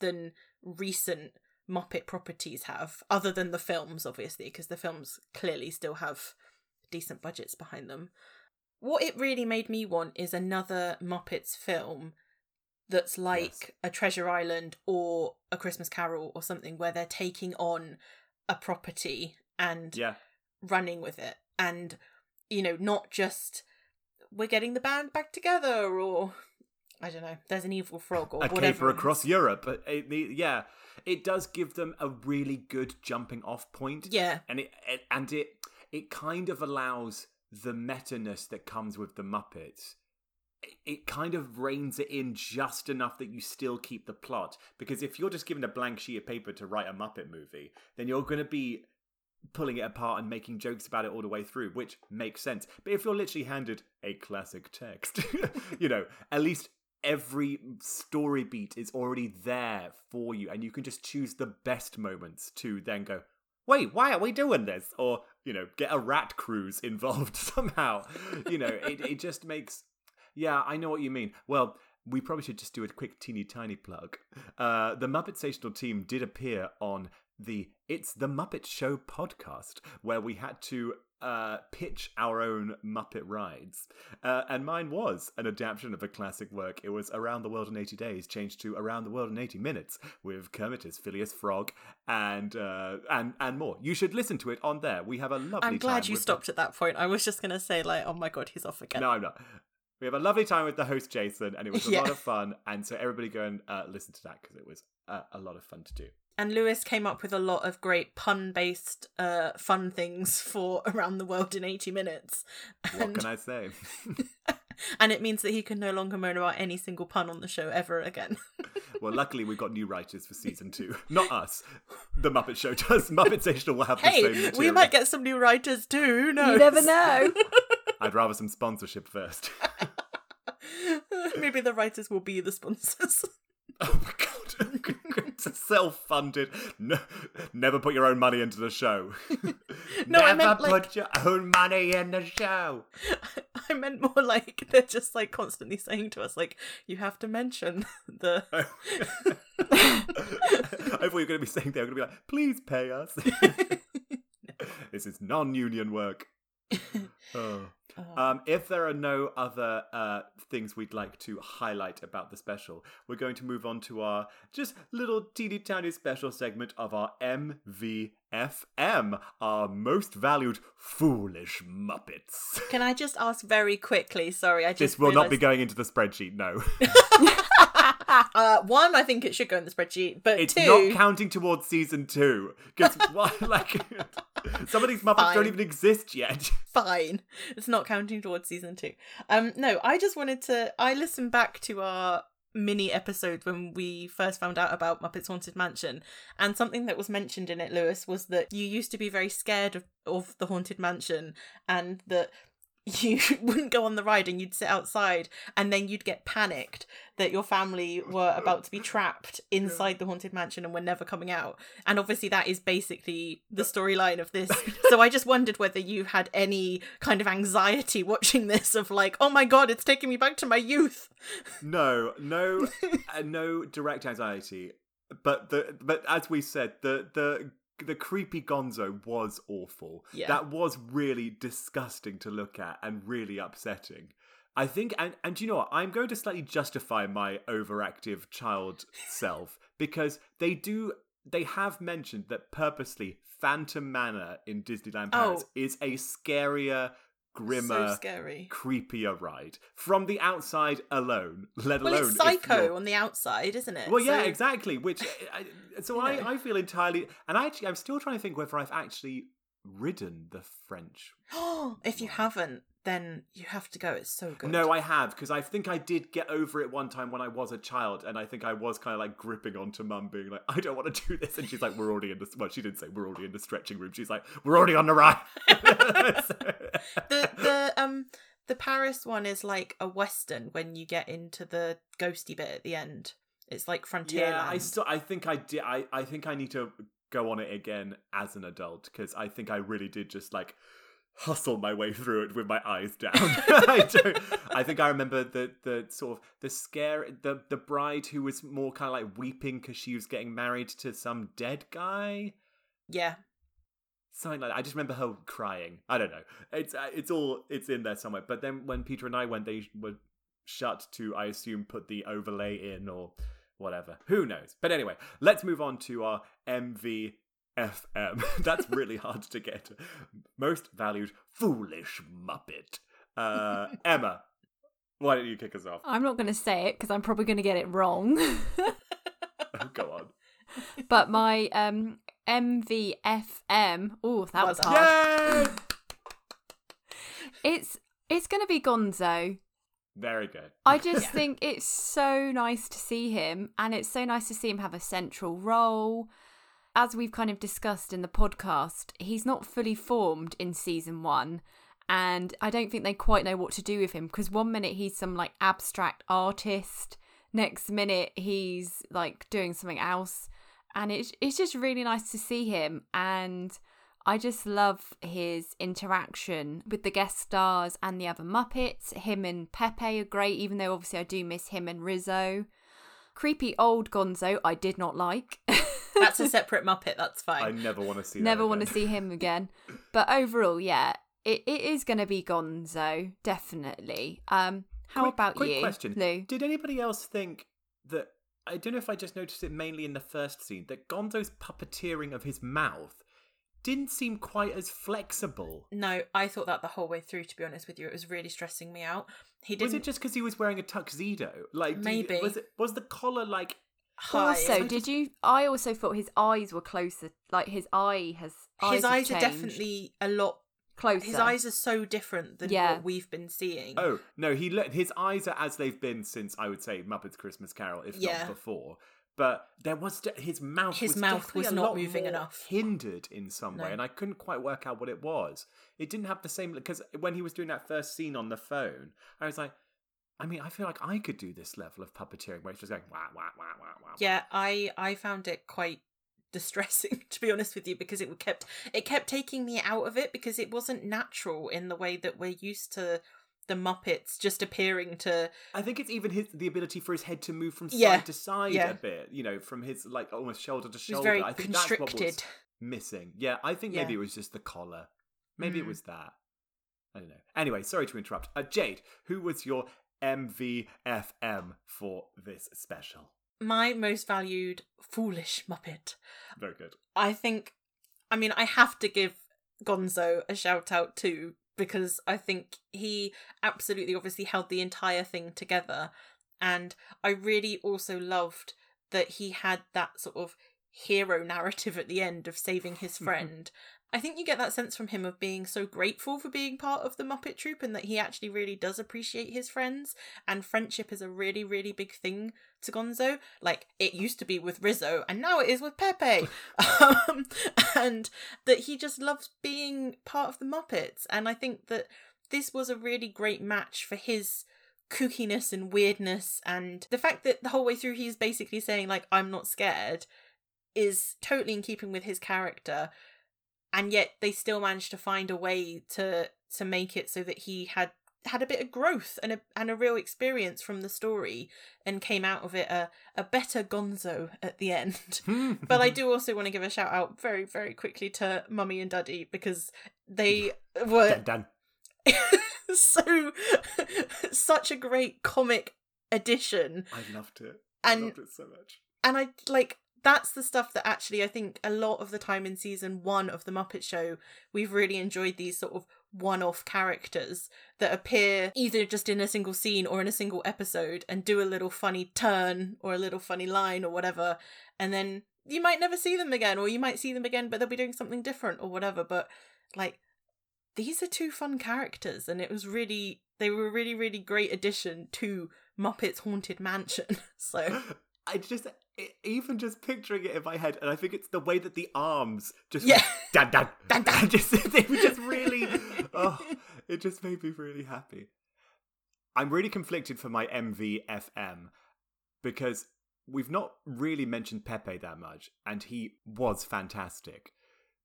than recent Muppet properties have, other than the films, obviously, because the films clearly still have decent budgets behind them. What it really made me want is another Muppets film that's like a Treasure Island or a Christmas Carol or something where they're taking on a property and yeah. running with it and you know not just we're getting the band back together or I don't know there's an evil frog or a whatever caper across Europe. But it, the- yeah, it does give them a really good jumping off point. yeah and it, it and it it kind of allows the meta-ness that comes with the Muppets. It, it kind of reins it in just enough that you still keep the plot. Because if you're just given a blank sheet of paper to write a Muppet movie, then you're going to be pulling it apart and making jokes about it all the way through, which makes sense. But if you're literally handed a classic text, [laughs] you know, at least every story beat is already there for you, and you can just choose the best moments to then go, wait, why are we doing this? Or, you know, get a rat cruise [laughs] involved somehow. You know, it, it just makes. Yeah, I know what you mean. Well, we probably should just do a quick teeny tiny plug. Uh, the Muppet Stational team did appear on the It's the Muppet Show podcast, where we had to uh, pitch our own Muppet rides. Uh, and mine was an adaptation of a classic work. It was Around the World in 80 Days, changed to Around the World in 80 Minutes, with Kermit as Phileas Frog and uh, and and more. You should listen to it on there. We have a lovely I'm glad you stopped at that point I was just gonna say like oh my god he's off again No, I'm not. We have a lovely time with the host Jason, and it was a [laughs] Yeah. lot of fun. And so everybody go and uh, listen to that because it was uh, a lot of fun to do. And Lewis came up with a lot of great pun based uh fun things [laughs] for around the world in 80 minutes What and can I say? [laughs] [laughs] and it means that he can no longer moan about any single pun on the show ever again well, luckily we've got new writers for season two. Not us. The Muppet Show does. Muppet Stational will have the same hey material. we might get some new writers too who knows You never know. I'd rather some sponsorship first. maybe the writers will be the sponsors oh my god. It's a self-funded. No, never put your own money into the show. [laughs] [laughs] No, never I meant, put like- your own money in the show. [laughs] I meant more like they're just like constantly saying to us, like, you have to mention the. I thought you were going to be saying they were going to be like, please pay us. this is non-union work. [laughs] Oh. Um, if there are no other uh, things we'd like to highlight about the special, we're going to move on to our just little teeny tiny special segment of our MVFM, our most valued foolish Muppets. Can I just ask very quickly? Sorry, I just. This will not be going into the spreadsheet, no. [laughs] [laughs] [laughs] Uh, one, I think it should go in the spreadsheet, but It's two, not counting towards season two because [laughs] like [laughs] some of these Muppets don't even exist yet. fine. It's not counting towards season two. Um, no, I just wanted to. I listened back to our mini episode when we first found out about Muppets Haunted Mansion, and something that was mentioned in it, Lewis, was that you used to be very scared of, of the Haunted Mansion, and that [laughs] you wouldn't go on the ride and you'd sit outside and then you'd get panicked that your family were about to be trapped inside the haunted mansion and were never coming out. And obviously that is basically the storyline of this. [laughs] So i just wondered whether you had any kind of anxiety watching this of like oh my god it's taking me back to my youth. No, no, [laughs] uh, no direct anxiety. But the but as we said, the the the creepy Gonzo was awful. Yeah. That was really disgusting to look at and really upsetting. I think, and and you know what? I'm going to slightly justify my overactive child [laughs] self because they do. They have mentioned that purposely Phantom Manor in Disneyland Paris Oh. is a scarier, grimmer, so scary creepier ride from the outside alone, let well alone it's psycho on the outside isn't it Well, yeah, So- exactly. Which [laughs] I, so I, know. I feel entirely, and I actually I'm still trying to think whether I've actually ridden the French. [gasps] if you haven't then you have to go it's so good No, I have because I think I did get over it one time when I was a child, and I think I was kind of like gripping onto mum, being like, "I don't want to do this," and she's like, "We're already in the well." She didn't say we're already in the stretching room. She's like, "We're already on the ride." [laughs] the the um the Paris one is like a western when you get into the ghosty bit at the end. It's like frontier. Yeah, I still I think I did I, I think I need to go on it again as an adult because I think I really did just like hustle my way through it with my eyes down. [laughs] [laughs] I don't I think I remember the the sort of the scare the the bride who was more kind of like weeping because she was getting married to some dead guy. yeah. Something like that. I just remember her crying. I don't know. It's uh, it's all it's in there somewhere. But then when Peter and I went, they were shut to, I assume, put the overlay in or whatever. Who knows? But anyway, let's move on to our MVFM. [laughs] That's really hard to get. Most valued foolish Muppet. Uh, [laughs] Emma, why don't you kick us off? I'm not going to say it because I'm probably going to get it wrong. [laughs] Oh, go on. but my um MVFM, oh, that Well was done. hard. Yay! It's it's going to be Gonzo. Very good. I just think it's so nice to see him, and it's so nice to see him have a central role. As we've kind of discussed in the podcast, he's not fully formed in season one, and I don't think they quite know what to do with him because one minute he's some like abstract artist, next minute he's like doing something else, and it's it's just really nice to see him and. I just love his interaction with the guest stars and the other Muppets. Him and Pepe are great, even though obviously I do miss him and Rizzo. Creepy old Gonzo, I did not like. [laughs] That's a separate Muppet, that's fine. I never want to see that Never want to see him again. But overall, yeah, it, it is going to be Gonzo, definitely. Um, how quick, about quick you, question. Lou? Did anybody else think that? I don't know if I just noticed it mainly in the first scene that Gonzo's puppeteering of his mouth didn't seem quite as flexible. No, I thought that the whole way through, to be honest with you. It was really stressing me out. He didn't Was it just because he was wearing a tuxedo? Like you- Maybe. was it was the collar like? High. Also, did you? I also thought his eyes were closer. Like his eye has. his have eyes are definitely a lot closer. his eyes are so different than Yeah. what we've been seeing. Oh no, he le- his eyes are as they've been since I would say Muppets Christmas Carol, if Yeah. not before. But there was de- his mouth. His was mouth was not moving enough. hindered in some way, No. and I couldn't quite work out what it was. It didn't have the same because when he was doing that first scene on the phone, I was like, I mean, I feel like I could do this level of puppeteering where it's just going wah wah wah wah wah. Yeah, I I found it quite distressing [laughs] to be honest with you because it kept it kept taking me out of it because it wasn't natural in the way that we're used to the Muppets just appearing to I think it's even his the ability for his head to move from side Yeah, to side yeah. a bit, you know, from his like almost shoulder to shoulder. I think that's what was constricted. missing. Yeah, I think maybe Yeah. it was just the collar. Maybe it Mm. was that. I don't know. Anyway, sorry to interrupt. Uh, Jade, who was your MVFM for this special? My most valued foolish Muppet. Very good. I think I mean I have to give Gonzo a shout out too because I think he absolutely obviously held the entire thing together And I really also loved that he had that sort of hero narrative at the end of saving his [laughs] friend. I think you get that sense from him of being so grateful for being part of the Muppet Troupe and that he actually really does appreciate his friends. And friendship is a really, really big thing to Gonzo. Like it used to be with Rizzo, and now it is with Pepe. [laughs] um, and that he just loves being part of the Muppets. And I think that this was a really great match for his kookiness and weirdness and the fact that the whole way through he's basically saying like i'm not scared is totally in keeping with his character and yet they still managed to find a way to to make it so that he had had a bit of growth and a and a real experience from the story and came out of it a, a better gonzo at the end [laughs] but i do also want to give a shout out very very quickly to mummy and daddy because they [laughs] were Dun, dun. [laughs] so such a great comic addition I loved it. I And- loved it so much. and I like that's the stuff that actually I think a lot of the time in season one of the Muppet Show we've really enjoyed these sort of one-off characters that appear either just in a single scene or in a single episode and do a little funny turn or a little funny line or whatever. And then you might never see them again or you might see them again but they'll be doing something different or whatever. But like these are two fun characters and it was really they were a really really great addition to Muppets Haunted Mansion. [laughs] So [gasps] I just e- even just picturing it in my head, and I think it's the way that the arms just Yeah. went, dun, dun, [laughs] Dun, dun. [laughs] just they were just really [laughs] oh it just made me really happy. I'm really conflicted for my MVFM because we've not really mentioned Pepe that much, and he was fantastic.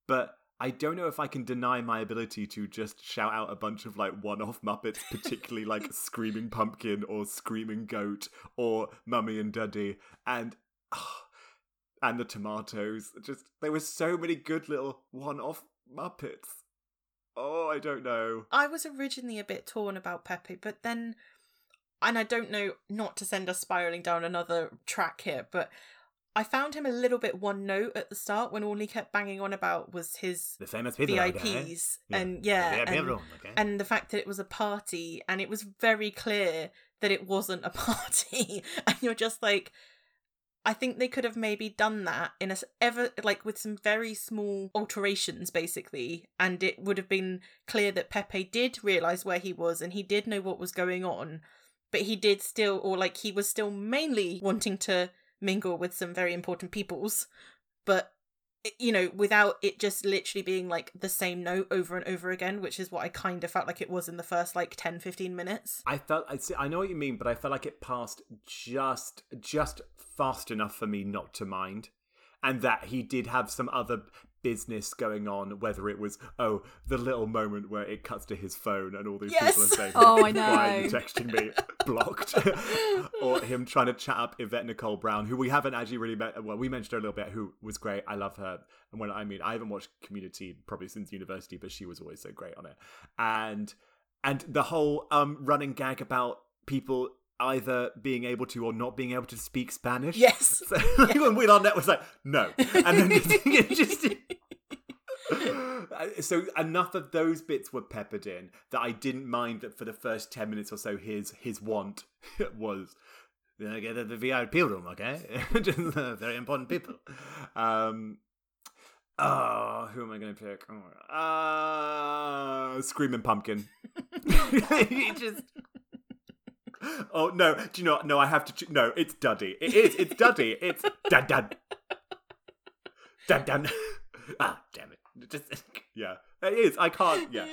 But I don't know if I can deny my ability to just shout out a bunch of like one off Muppets, particularly like Screaming Pumpkin or Screaming Goat or Mummy and Duddy and [sighs] and the tomatoes. Just there were so many good little one off Muppets. Oh, I don't know. I was originally a bit torn about Pepe, but then, and I don't know, not to send us spiraling down another track here, but I found him a little bit one note at the start when all he kept banging on about was his The famous people. VIPs Yeah. and yeah, The VIP and, room, okay? and the fact that it was a party and it was very clear that it wasn't a [laughs] party, and you're just like. I think they could have maybe done that in a ever like with some very small alterations basically and it would have been clear that Pepe did realize where he was and he did know what was going on but he did still or like he was still mainly wanting to mingle with some very important peoples but you know without it just literally being like the same note over and over again which is what I kind of felt like it was in the first like 10 15 minutes. I felt I see, I know what you mean, but I felt like it passed just just fast enough for me not to mind, and that he did have some other business going on. Whether it was oh the little moment where it cuts to his phone and all these people are saying [laughs] Oh, I know, why are you texting me blocked, [laughs] or him trying to chat up Yvette Nicole Brown, who we haven't actually really met. Well, we mentioned her a little bit, who was great. I love her, and when I mean I haven't watched Community probably since university, but she was always so great on it, and and the whole um running gag about people either being able to or not being able to speak Spanish. Yes. [laughs] So, [laughs] like, when Wheel on Net was like, no. And then just, just [laughs] so enough of those bits were peppered in that I didn't mind that for the first ten minutes or so his his want was "Uh, get the VIP room, okay? just uh, very important people. Um Oh, who am I going to pick? Oh, Uh, Screaming Pumpkin. He just. Oh no! Do you know? No, I have to. Ch- no, it's Duddy. It is. It's Duddy. It's dun dun dun dun. [laughs] Ah, damn it! Just [laughs] yeah, it is. I can't. Yeah,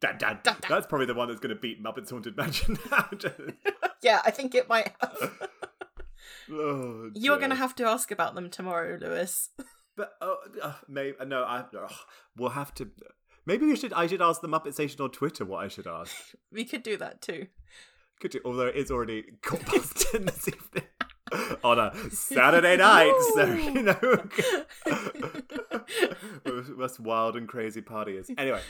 dun dun. Dun. That's probably the one that's going to beat Muppets Haunted Mansion. [laughs] now. Yeah I think it might have oh, you're gonna have to ask about them tomorrow Lewis But oh, uh, maybe no. I we'll have to. Maybe we should. I should ask the Muppet Station on Twitter what I should ask. we could do that too Could you? Although it is already quarter past [laughs] ten this evening oh, on a Saturday night, so [laughs] you know, [laughs] most wild and crazy party is. Anyway,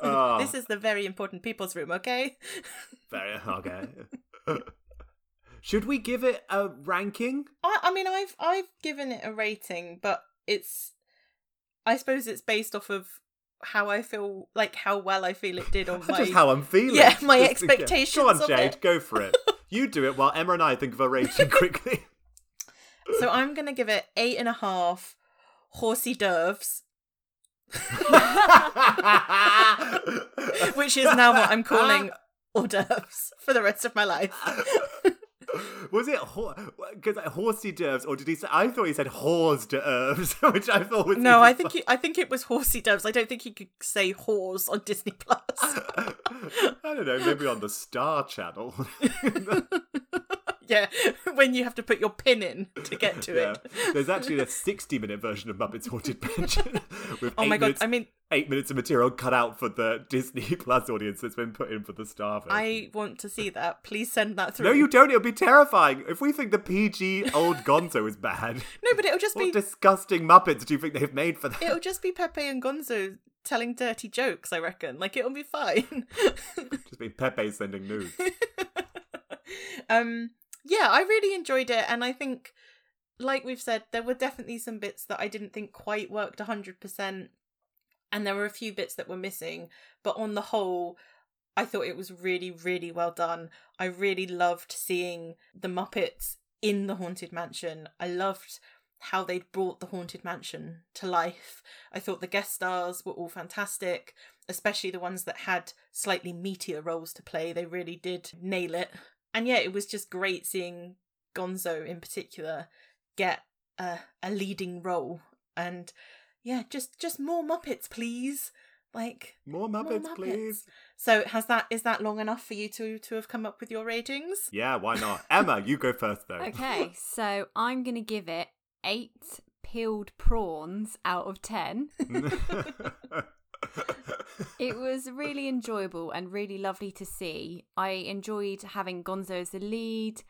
oh, this is the very important people's room okay very okay. Should we give it a ranking? I, I mean, I've I've given it a rating, but it's I suppose it's based off of how I feel, like how well I feel it did [laughs] on my. Just how I'm feeling. Yeah, my Just- expectations Go on, Jade. it. Go for it. [laughs] You do it while Emma and I think of a rating [laughs] quickly. So I'm gonna give it eight and a half horsey doves, which is now what I'm calling hors d'oeuvres for the rest of my life. [laughs] Was it because ho- horsey d'oeuvres, or did he say? I thought he said hors d'oeuvres, [laughs] which I thought was No, I think he, I think it was horsey doves. I don't think he could say horse on Disney Plus. [laughs] I don't know, maybe on the Star Channel. [laughs] yeah, when you have to put your pin in to get to yeah. it. There's actually a 60 minute version of Muppets Haunted Mansion [laughs] with Oh eight my god! minutes, I mean, eight minutes of material cut out for the Disney [laughs] Plus audience that's been put in for the Star version. I want to see that. Please send that through. No, you don't. It'll be terrifying. If we think the PG old Gonzo is bad, No, but it'll just what be disgusting Muppets do you think they've made for that? it'll just be Pepe and Gonzo telling dirty jokes. I reckon. Like it'll be fine. Just be Pepe sending nudes. um yeah i really enjoyed it and i think like we've said there were definitely some bits that i didn't think quite worked 100% and there were a few bits that were missing but on the whole i thought it was really really well done. I really loved seeing the muppets in the haunted mansion. I loved how they'd brought the haunted mansion to life. I thought the guest stars were all fantastic especially the ones that had slightly meatier roles to play. They really did nail it and yeah, it was just great seeing Gonzo in particular get a, a leading role. And yeah, just just more Muppets, please. Like More more Muppets, please. So has that is that long enough for you to to have come up with your ratings? Yeah, why not? Emma, you go first though. Okay, [laughs] so I'm going to give it eight peeled prawns out of 10. [laughs] [laughs] It was really enjoyable and really lovely to see. I enjoyed having Gonzo as the lead,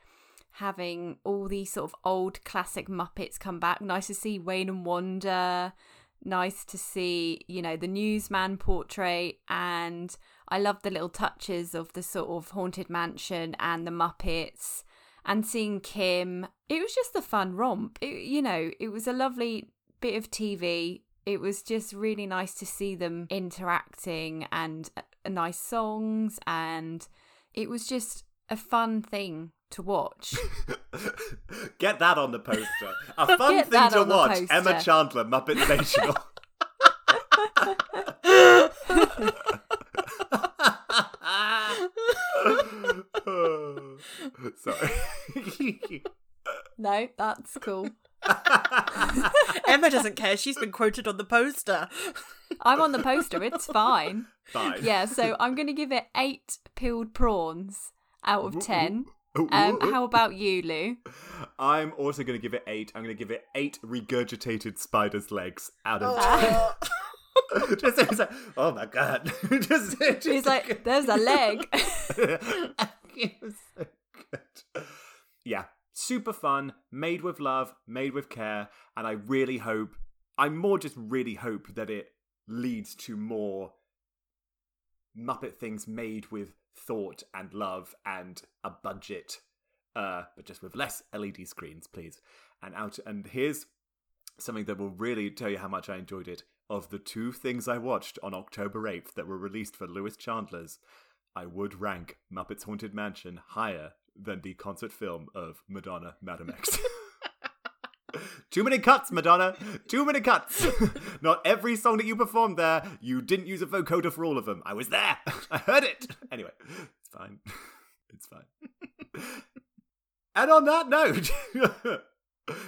having all these sort of old classic Muppets come back. Nice to see Wayne and Wanda. Nice to see, you know, the newsman portrait. And I love the little touches of the sort of Haunted Mansion and the Muppets and seeing Kim. It was just a fun romp. It, you know, it was a lovely bit of TV it was just really nice to see them interacting and uh, nice songs and it was just a fun thing to watch [laughs] Get that on the poster. A [laughs] fun Get thing that to on the watch. poster. Emma Chandler, Muppet Sensational. [laughs] Sorry. no that's cool [laughs] Emma doesn't care. She's been quoted on the poster. i'm on the poster it's fine Fine. yeah so i'm gonna give it eight peeled prawns out of ten um ooh, ooh. how about you lou I'm also going to give it eight. I'm going to give it eight regurgitated spider's legs out of Oh. ten. [laughs] [laughs] just, it's like, oh my god. just, just he's like there's a leg it was so good. Yeah, super fun, made with love, made with care, and I really hope, I more just really hope that it leads to more Muppet things made with thought and love and a budget, uh, but just with less LED screens, please. And out, and here's something that will really tell you how much I enjoyed it. Of the two things I watched on October 8th that were released for Lewis Chandler's, I would rank Muppets Haunted Mansion higher than the concert film of Madonna Madame X. [laughs] Too many cuts, Madonna. Too many cuts. [laughs] Not every song that you performed there, you didn't use a vocoder for all of them. I was there. [laughs] I heard it. Anyway, it's fine. It's fine. and on that note,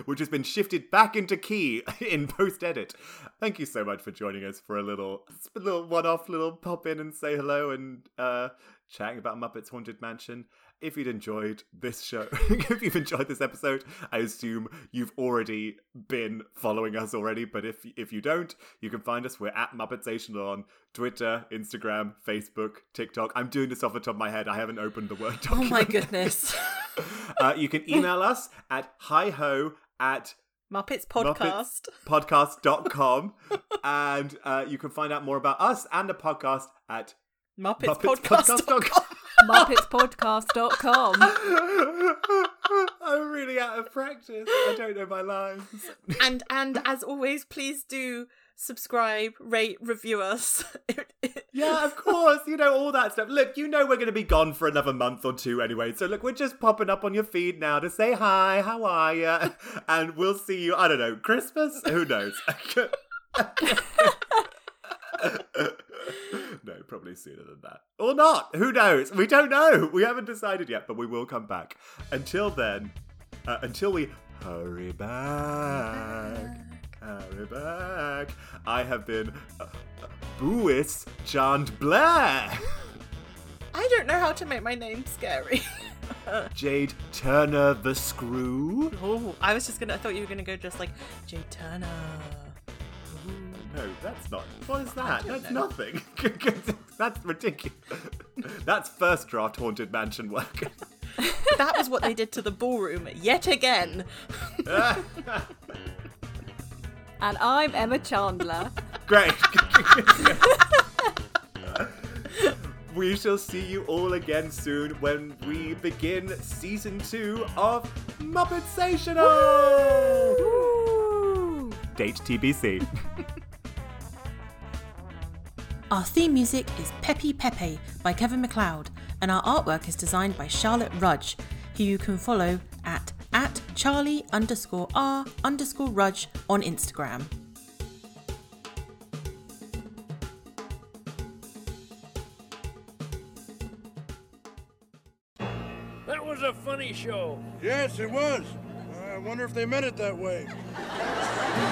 which has been shifted back into key in post edit, thank you so much for joining us for a little, little one-off, little pop in and say hello and uh, chatting about Muppets Haunted Mansion. If you'd enjoyed this show, [laughs] if you've enjoyed this episode, I assume you've already been following us already. But if if you don't, you can find us. We're at Muppetsation on Twitter, Instagram, Facebook, TikTok. I'm doing this off the top of my head. I haven't opened the Word document. [laughs] Oh my goodness. [laughs] uh, you can email us at hiho at Muppets podcast. podcast.com and uh, you can find out more about us and the podcast at Muppets, podcast. muppetspodcast.com. muppetspodcast.com I'm really out of practice. I don't know my lines. and and as always, please do subscribe, rate, review us. [laughs] Yeah, of course. You know, all that stuff. Look, you know we're going to be gone for another month or two anyway. So, look, we're just popping up on your feed now to say hi, how are you? [laughs] And we'll see you, I don't know, Christmas? Who knows? [laughs] probably sooner than that. Or not. Who knows? We don't know. We haven't decided yet, but we will come back. Until then, uh, until we hurry back. Hurry back. I have been uh, uh, Boois Chant Blair. [laughs] I don't know how to make my name scary. [laughs] Jade Turner the Screw. oh, I was just gonna. I thought you were gonna go just like Jade Turner. No, that's not. What is that? That's know. nothing. [laughs] that's ridiculous. that's first draft Haunted Mansion work. [laughs] That was what they did to the ballroom yet again. [laughs] And I'm Emma Chandler. Great. we shall see you all again soon when we begin season two of Muppet Stational. Woo! Date TBC. Our theme music is Peppy Pepe by Kevin MacLeod, and our artwork is designed by Charlotte Rudge, who you can follow at at Charlie underscore R underscore Rudge on Instagram. That was a funny show. Yes, it was. I wonder if they meant it that way. [laughs]